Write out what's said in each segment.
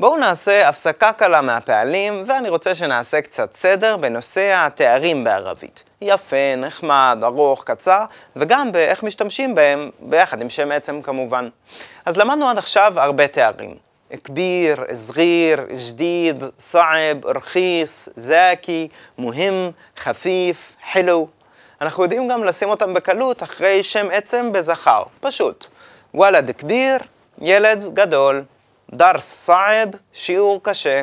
בואו נעשה הפסקה קלה מהפעלים, ואני רוצה שנעשה קצת סדר בנושא התארים בערבית. יפה, נחמד, ארוך, קצר, וגם באיך משתמשים בהם, ביחד עם שם עצם כמובן. אז למדנו עד עכשיו הרבה תארים. כביר, זריר, ג'דיד, סעב, רכיס, זקי, מוהם, חפיף, חילו. אנחנו יודעים גם לשים אותם בקלות אחרי שם עצם בזכר, פשוט. וולד כביר, ילד גדול. דרס סעב, שיעור קשה.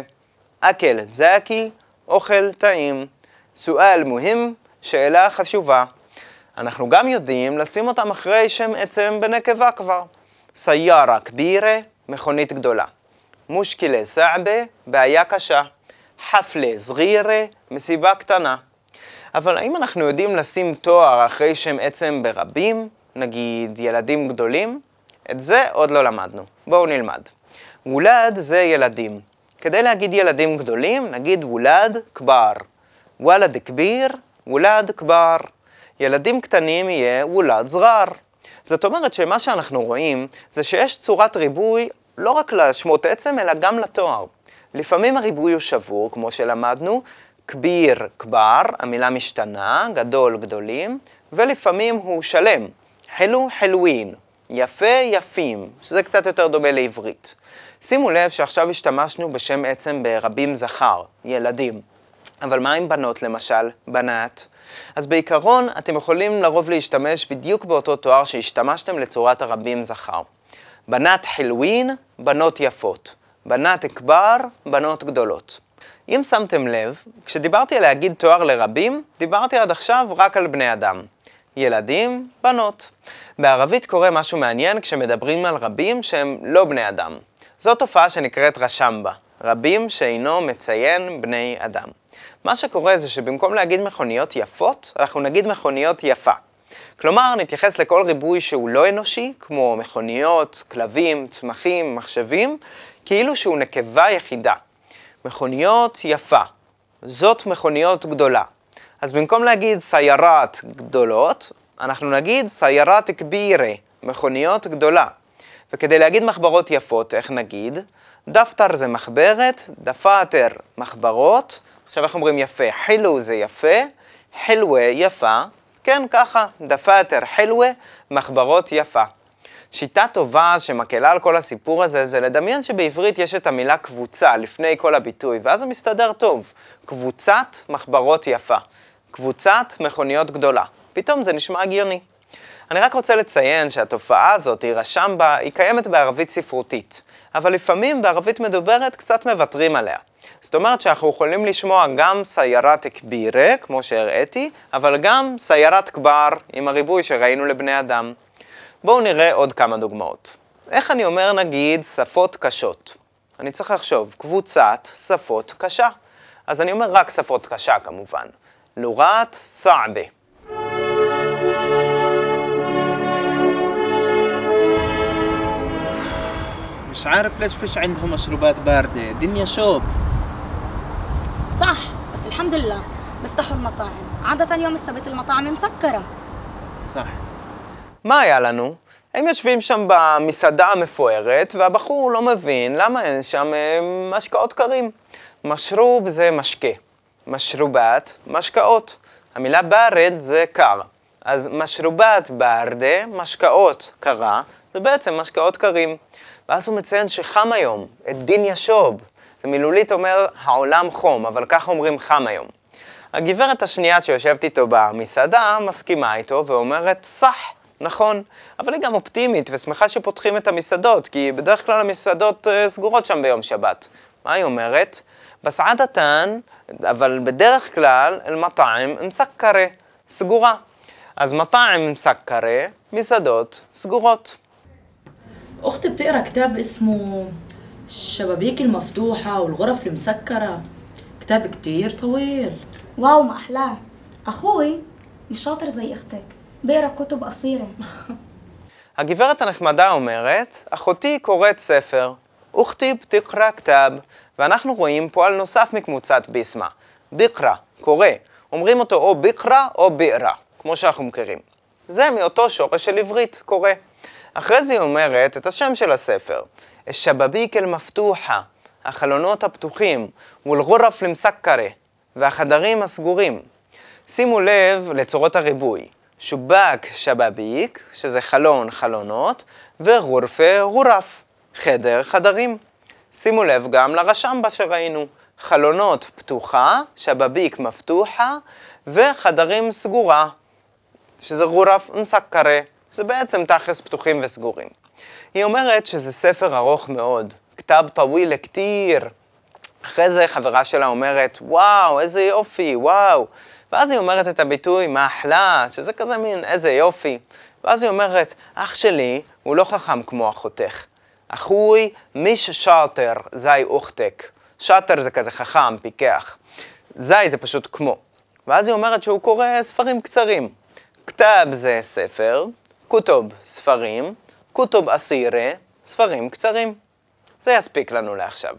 אכל זקי, אוכל טעים. סואל מוהם, שאלה חשובה. אנחנו גם יודעים לשים אותם אחרי שם עצם בנקבה כבר. סיירה כבירה, מכונית גדולה. מושקילה סעבה, בעיה קשה. חפלה זרירה, מסיבה קטנה. אבל האם אנחנו יודעים לשים תואר אחרי שם עצם ברבים, נגיד ילדים גדולים? את זה עוד לא למדנו. בואו נלמד. וולד זה ילדים. כדי להגיד ילדים גדולים, נגיד וולד כבר. וולד כביר, וולד כבר. ילדים קטנים יהיה וולד זרר. זאת אומרת שמה שאנחנו רואים זה שיש צורת ריבוי לא רק לשמות עצם, אלא גם לתואר. לפעמים הריבוי הוא שבור, כמו שלמדנו, כביר, כבר, המילה משתנה, גדול, גדולים, ולפעמים הוא שלם, חלו, חלווין, יפה, יפים, שזה קצת יותר דומה לעברית. שימו לב שעכשיו השתמשנו בשם עצם ברבים זכר, ילדים. אבל מה עם בנות למשל, בנת? אז בעיקרון אתם יכולים לרוב להשתמש בדיוק באותו תואר שהשתמשתם לצורת הרבים זכר. בנת חילווין, בנות יפות. בנת אכבר, בנות גדולות. אם שמתם לב, כשדיברתי על להגיד תואר לרבים, דיברתי עד עכשיו רק על בני אדם. ילדים, בנות. בערבית קורה משהו מעניין כשמדברים על רבים שהם לא בני אדם. זו תופעה שנקראת רשמבה, רבים שאינו מציין בני אדם. מה שקורה זה שבמקום להגיד מכוניות יפות, אנחנו נגיד מכוניות יפה. כלומר, נתייחס לכל ריבוי שהוא לא אנושי, כמו מכוניות, כלבים, צמחים, מחשבים, כאילו שהוא נקבה יחידה. מכוניות יפה. זאת מכוניות גדולה. אז במקום להגיד سيارات גדולות, אנחנו נגיד سيارات كبيرة, מכוניות גדולה. וכדי להגיד מחברות יפות, איך נגיד? دفتر זה מחברת, دفاتر מחברות. עכשיו איך אומרים יפה? حلو זה יפה, حلوة יפה. כן, ככה, دفاتر حلوة, מחברות יפה. שיטה טובה שמקלה על כל הסיפור הזה, זה לדמיין שבעברית יש את המילה קבוצה לפני כל הביטוי, ואז זה מסתדר טוב. קבוצת מחברות יפה. קבוצת מכוניות גדולה. פתאום זה נשמע הגיוני. אני רק רוצה לציין שהתופעה הזאת, היא רשם בה, היא קיימת בערבית ספרותית, אבל לפעמים בערבית מדוברת קצת מוותרים עליה. זאת אומרת שאנחנו יכולים לשמוע גם סיירת כבירה, כמו שהראיתי, אבל גם סיירת כבר, עם הריבוי שראינו לבני אדם. בואו נראה עוד כמה דוגמאות. איך אני אומר נגיד שפות קשות? אני צריך לחשוב, קבוצת שפות קשה. אז אני אומר רק שפות קשה כמובן. לורת סעבה. مش عارف ليش فيش عندهم مشروبات باردة دنيا شوب صح بس الحمد لله بيفتحوا المطاعم عادة يوم السبت المطاعم مسكرة صح מה היה לנו? הם יושבים שם במסעדה המפוארת, והבחור לא מבין למה אין שם אה, משקאות קרים. משרוב זה משקה, משרובת, משקאות. המילה ברד זה קר. אז משרובת ברדה, משקאות קרה, זה בעצם משקאות קרים. ואז הוא מציין שחם היום, את דין ישוב. זה מילולית אומר העולם חום, אבל ככה אומרים חם היום. הגברת השנייה שיושבת איתו במסעדה מסכימה איתו ואומרת, סח, נכון, אבל היא גם אופטימית ושמחה שפותחים את המסעדות, כי בדרך כלל המסעדות uh, סגורות שם ביום שבת. מה היא אומרת? בסעדתן, אבל בדרך כלל, אל-מטעם מסקרה, סגורה. אז מטעם מסקרה, מסעדות סגורות. أختي بتقرا كتاب اسمه الشبابيك المفتوحة والغرف المسكرة كتاب كتير طويل واو ما أحلاه أخوي مش شاطر زي أختك בעיר הכותוב אסירה. הגברת הנחמדה אומרת, אחותי קוראת ספר, אוכתיב תקרא כתב, ואנחנו רואים פועל נוסף מקבוצת ביסמה, ביקרא, קורא, אומרים אותו או ביקרא או בירא, כמו שאנחנו מכירים. זה מאותו שורש של עברית, קורא. אחרי זה היא אומרת את השם של הספר, שבביק אל מפתוחה, החלונות הפתוחים, ולגורף למסקרה, והחדרים הסגורים. שימו לב לצורות הריבוי. שובק שבביק, שזה חלון חלונות, וגורפה גורף, חדר חדרים. שימו לב גם לרשמבה שראינו, חלונות פתוחה, שבביק מפתוחה, וחדרים סגורה, שזה גורף מסקרה, שזה בעצם תכלס פתוחים וסגורים. היא אומרת שזה ספר ארוך מאוד, כתב טוויל לכתיר. אחרי זה חברה שלה אומרת, וואו, איזה יופי, וואו. ואז היא אומרת את הביטוי מאחלה, שזה כזה מין איזה יופי. ואז היא אומרת, אח שלי הוא לא חכם כמו אחותך. אחוי מיש שאטר, זי אוכתק. שאטר זה כזה חכם, פיקח. זי זה פשוט כמו. ואז היא אומרת שהוא קורא ספרים קצרים. כתב זה ספר, כותוב ספרים, כותוב אסירה, ספרים קצרים. זה יספיק לנו לעכשיו.